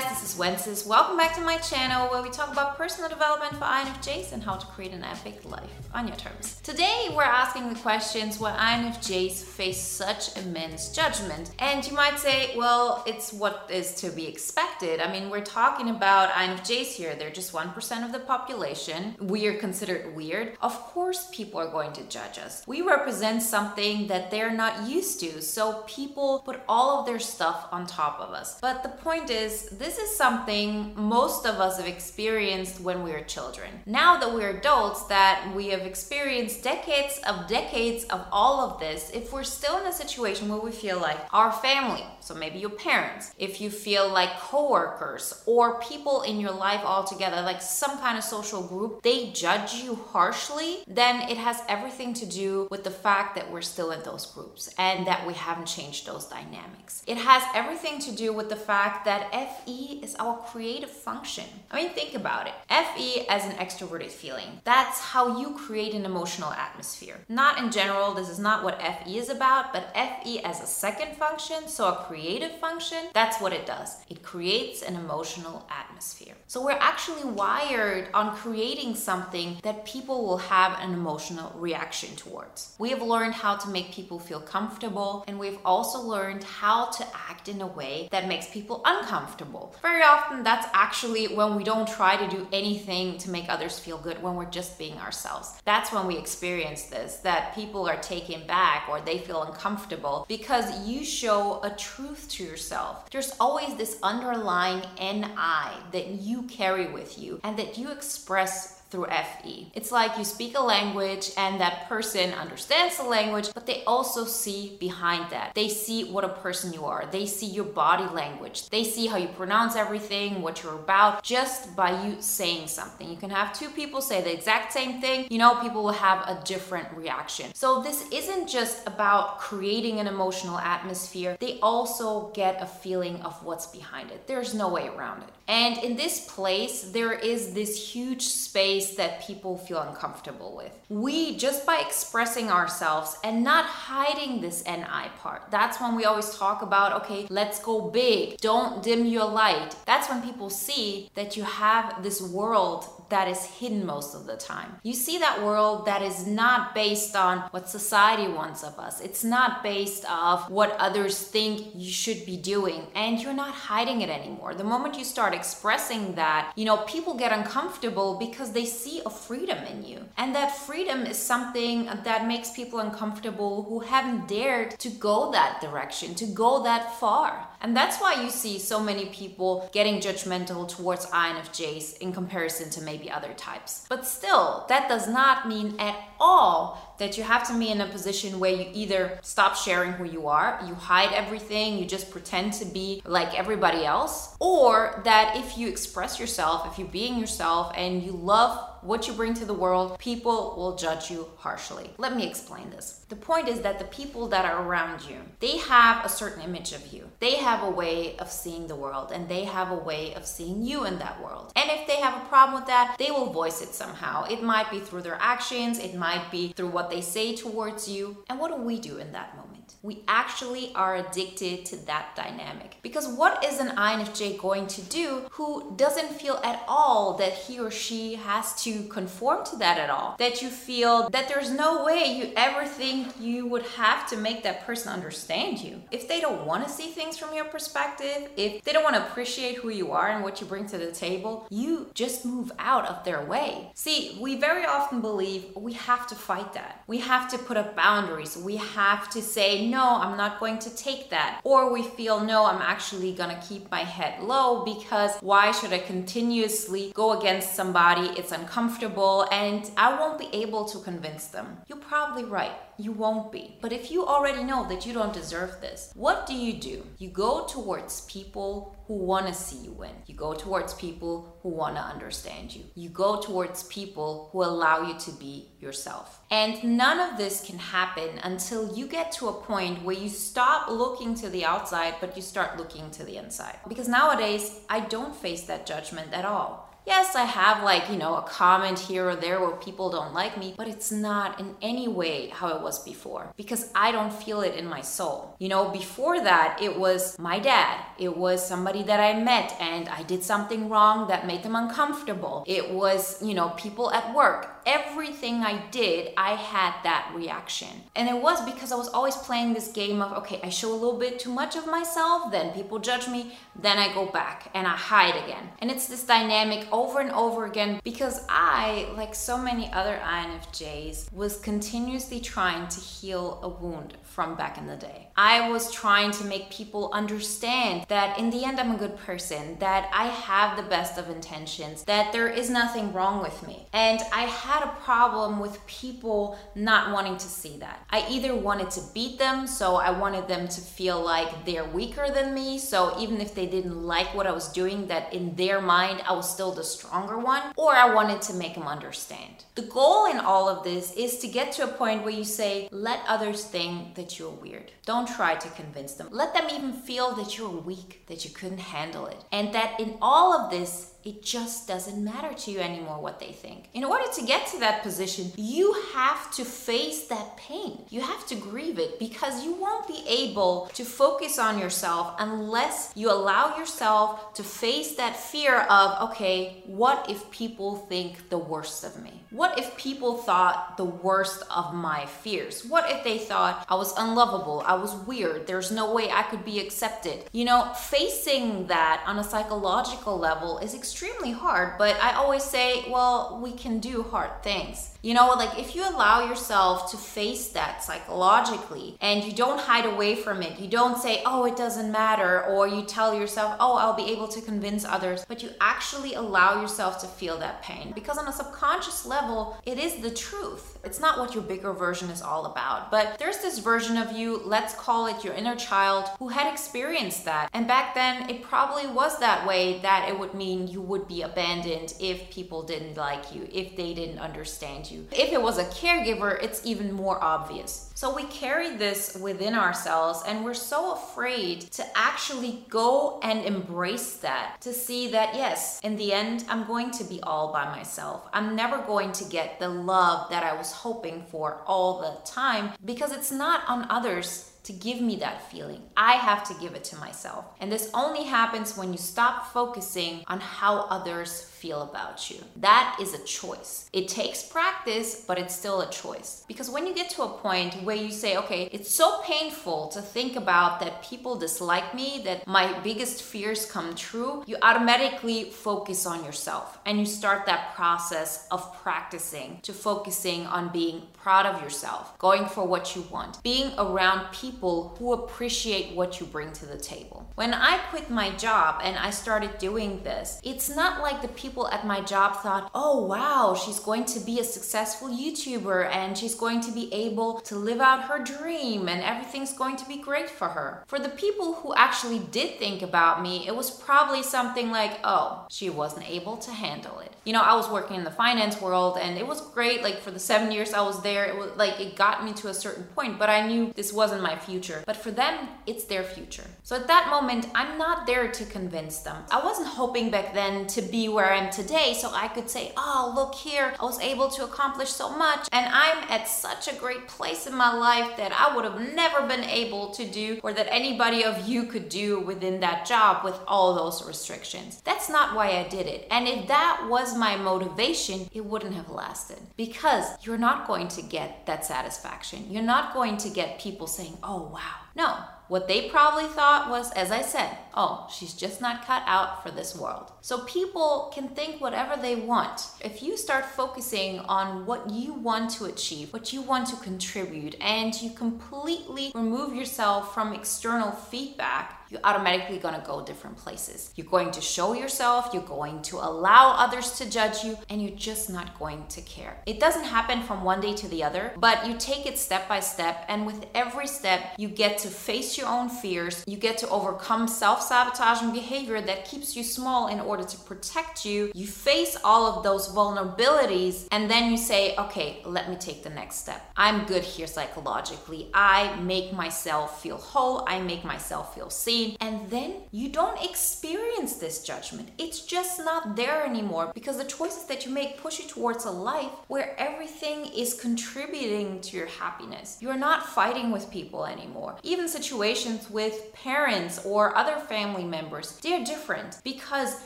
guys, this is Wences. Welcome back to my channel where we talk about personal development for INFJs and how to create an epic life on your terms. Today we're asking the questions why INFJs face such immense judgment. And you might say, well, it's what is to be expected. I mean, we're talking about INFJs here. They're just 1% of the population. We are considered weird. Of course, people are going to judge us. We represent something that they're not used to. So people put all of their stuff on top of us. But the point is, this is something most of us have experienced when we were children. Now that we're adults, that we have experienced decades of decades of all of this, if we're still in a situation where we feel like our family, so maybe your parents, if you feel like coworkers or people in your life altogether, like some kind of social group, they judge you harshly, then it has everything to do with the fact that we're still in those groups and that we haven't changed those dynamics. It has everything to do with the fact that FE is our creative function. I mean, think about it. FE as an extroverted feeling. That's how you create an emotional atmosphere. Not in general, this is not what FE is about, but FE as a second function, so a creative function, that's what it does. It creates an emotional atmosphere. So we're actually wired on creating something that people will have an emotional reaction towards. We have learned how to make people feel comfortable, and we've also learned how to act in a way that makes people uncomfortable comfortable. Very often, that's actually when we don't try to do anything to make others feel good, when we're just being ourselves. That's when we experience this that people are taken back or they feel uncomfortable because you show a truth to yourself. There's always this underlying NI that you carry with you and that you express through FE. It's like you speak a language and that person understands the language, but they also see behind that. They see what a person you are. They see your body language. They see how you pronounce everything, what you're about, just by you saying something. You can have two people say the exact same thing, you know, people will have a different reaction. So this isn't just about creating an emotional atmosphere, they also get a feeling of what's behind it. There's no way around it. And in this place, there is this huge space that people feel uncomfortable with. We, just by expressing ourselves and not hiding this NI part, that's when we always talk about, okay, let's go big, don't dim your light. That's when people see that you have this world that is hidden most of the time. You see that world that is not based on what society wants of us. It's not based off what others think you should be doing and you're not hiding it anymore. The moment you start expressing that, you know, people get uncomfortable because they see a freedom in you. And that freedom is something that makes people uncomfortable who haven't dared to go that direction, to go that far. And that's why you see so many people getting judgmental towards INFJs in comparison to maybe other types. But still, that does not mean at all that you have to be in a position where you either stop sharing who you are, you hide everything, you just pretend to be like everybody else, or that if you express yourself, if you're being yourself and you love what you bring to the world, people will judge you harshly. Let me explain this. The point is that the people that are around you, they have a certain image of you. They have a way of seeing the world and they have a way of seeing you in that world. And if they have a problem with that, they will voice it somehow. It might be through their actions, it might be through what they say towards you. And what do we do in that moment? We actually are addicted to that dynamic. Because what is an INFJ going to do who doesn't feel at all that he or she has to conform to that at all? That you feel that there's no way you ever think you would have to make that person understand you. If they don't want to see things from your perspective, if they don't want to appreciate who you are and what you bring to the table, you just move out of their way. See, we very often believe we have to fight that. We have to put up boundaries. We have to no, I'm not going to take that. Or we feel, no, I'm actually gonna keep my head low because why should I continuously go against somebody? It's uncomfortable and I won't be able to convince them. You're probably right. You won't be. But if you already know that you don't deserve this, what do you do? You go towards people who want to see you win. You go towards people who want to understand you. You go towards people who allow you to be yourself. And none of this can happen until you get to a point where you stop looking to the outside, but you start looking to the inside. Because nowadays, I don't face that judgment at all. Yes, I have like, you know, a comment here or there where people don't like me, but it's not in any way how it was before because I don't feel it in my soul. You know, before that, it was my dad, it was somebody that I met and I did something wrong that made them uncomfortable. It was, you know, people at work everything I did, I had that reaction. And it was because I was always playing this game of, okay, I show a little bit too much of myself, then people judge me, then I go back and I hide again. And it's this dynamic over and over again because I, like so many other INFJs, was continuously trying to heal a wound from back in the day. I was trying to make people understand that in the end, I'm a good person, that I have the best of intentions, that there is nothing wrong with me. And I had a problem with people not wanting to see that. I either wanted to beat them, so I wanted them to feel like they're weaker than me, so even if they didn't like what I was doing, that in their mind I was still the stronger one, or I wanted to make them understand. The goal in all of this is to get to a point where you say, let others think that that you're weird. Don't try to convince them. Let them even feel that you're weak, that you couldn't handle it. And that in all of this, it just doesn't matter to you anymore what they think. In order to get to that position, you have to face that pain. You have to grieve it because you won't be able to focus on yourself unless you allow yourself to face that fear of, okay, what if people think the worst of me? What if people thought the worst of my fears? What if they thought I was unlovable, I was weird, there's no way I could be accepted? You know, facing that on a psychological level is extremely hard, but I always say, well, we can do hard things. You know, like if you allow yourself to face that psychologically and you don't hide away from it, you don't say, oh, it doesn't matter, or you tell yourself, oh, I'll be able to convince others, but you actually allow yourself to feel that pain. Because on a subconscious level, it is the truth. It's not what your bigger version is all about. But there's this version of you, let's call it your inner child, who had experienced that. And back then, it probably was that way that it would mean you would be abandoned if people didn't like you, if they didn't understand you. If it was a caregiver, it's even more obvious. So we carry this within ourselves and we're so afraid to actually go and embrace that, to see that, yes, in the end, I'm going to be all by myself. I'm never going to get the love that I was hoping for all the time because it's not on others to give me that feeling. I have to give it to myself. And this only happens when you stop focusing on how others feel about you. That is a choice. It takes practice, but it's still a choice. Because when you get to a point where you say, okay, it's so painful to think about that people dislike me, that my biggest fears come true, you automatically focus on yourself and you start that process of practicing to focusing on being proud of yourself, going for what you want, being around people who appreciate what you bring to the table. When I quit my job and I started doing this, it's not like the people at my job thought, oh wow, she's going to be a successful YouTuber and she's going to be able to live out her dream and everything's going to be great for her. For the people who actually did think about me, it was probably something like, oh, she wasn't able to handle it. You know, I was working in the finance world and it was great. Like for the seven years I was there, there it was like it got me to a certain point but i knew this wasn't my future but for them it's their future. So at that moment i'm not there to convince them. I wasn't hoping back then to be where i am today so i could say oh look here i was able to accomplish so much and i'm at such a great place in my life that i would have never been able to do or that anybody of you could do within that job with all those restrictions. That's not why i did it. And if that was my motivation it wouldn't have lasted because you're not going to get that satisfaction. You're not going to get people saying, oh, Oh, wow. No, what they probably thought was, as I said, oh, she's just not cut out for this world. So people can think whatever they want. If you start focusing on what you want to achieve, what you want to contribute, and you completely remove yourself from external feedback, you're automatically going to go different places. You're going to show yourself, you're going to allow others to judge you, and you're just not going to care. It doesn't happen from one day to the other, but you take it step by step, and with every step, you get to face your own fears, you get to overcome self self-sabotaging behavior that keeps you small in order to protect you, you face all of those vulnerabilities and then you say, okay, let me take the next step. I'm good here psychologically. I make myself feel whole. I make myself feel seen. And then you don't experience this judgment. It's just not there anymore because the choices that you make push you towards a life where everything is contributing to your happiness. You're not fighting with people anymore. Even situations with parents or other family members, they're different because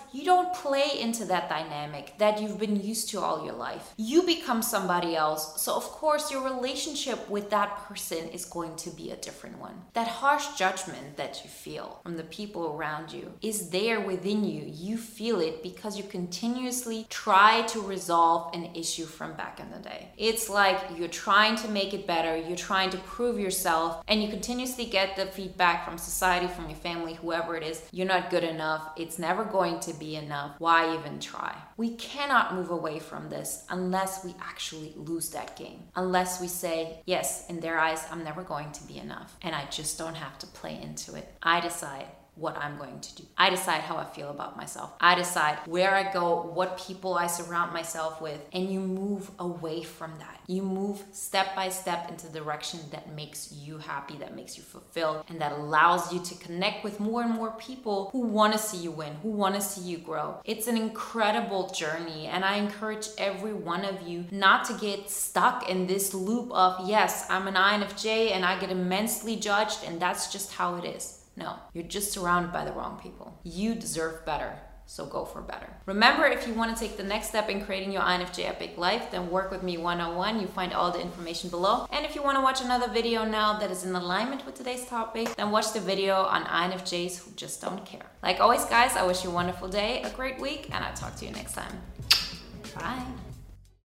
you don't play into that dynamic that you've been used to all your life. You become somebody else. So, of course, your relationship with that person is going to be a different one. That harsh judgment that you feel from the people around you is there within you. You feel it because you continuously try to resolve an issue from back in the day. It's like you're trying to make it better, you're trying to prove yourself, and you continuously get the feedback from society, from your family, whoever it is you're not good enough, it's never going to be enough. Why even try? We cannot move away from this unless we actually lose that game. Unless we say, yes, in their eyes, I'm never going to be enough. And I just don't have to play into it. I decide what I'm going to do. I decide how I feel about myself. I decide where I go, what people I surround myself with, and you move away from that. You move step by step into the direction that makes you happy, that makes you fulfilled, and that allows you to connect with more and more people who want to see you win, who want to see you grow. It's an incredible journey, and I encourage every one of you not to get stuck in this loop of, yes, I'm an INFJ and I get immensely judged, and that's just how it is. No, you're just surrounded by the wrong people. You deserve better. So go for better. Remember, if you want to take the next step in creating your INFJ epic life, then work with me one on one. You find all the information below. And if you want to watch another video now that is in alignment with today's topic, then watch the video on INFJs who just don't care. Like always, guys, I wish you a wonderful day, a great week, and I'll talk to you next time. Bye.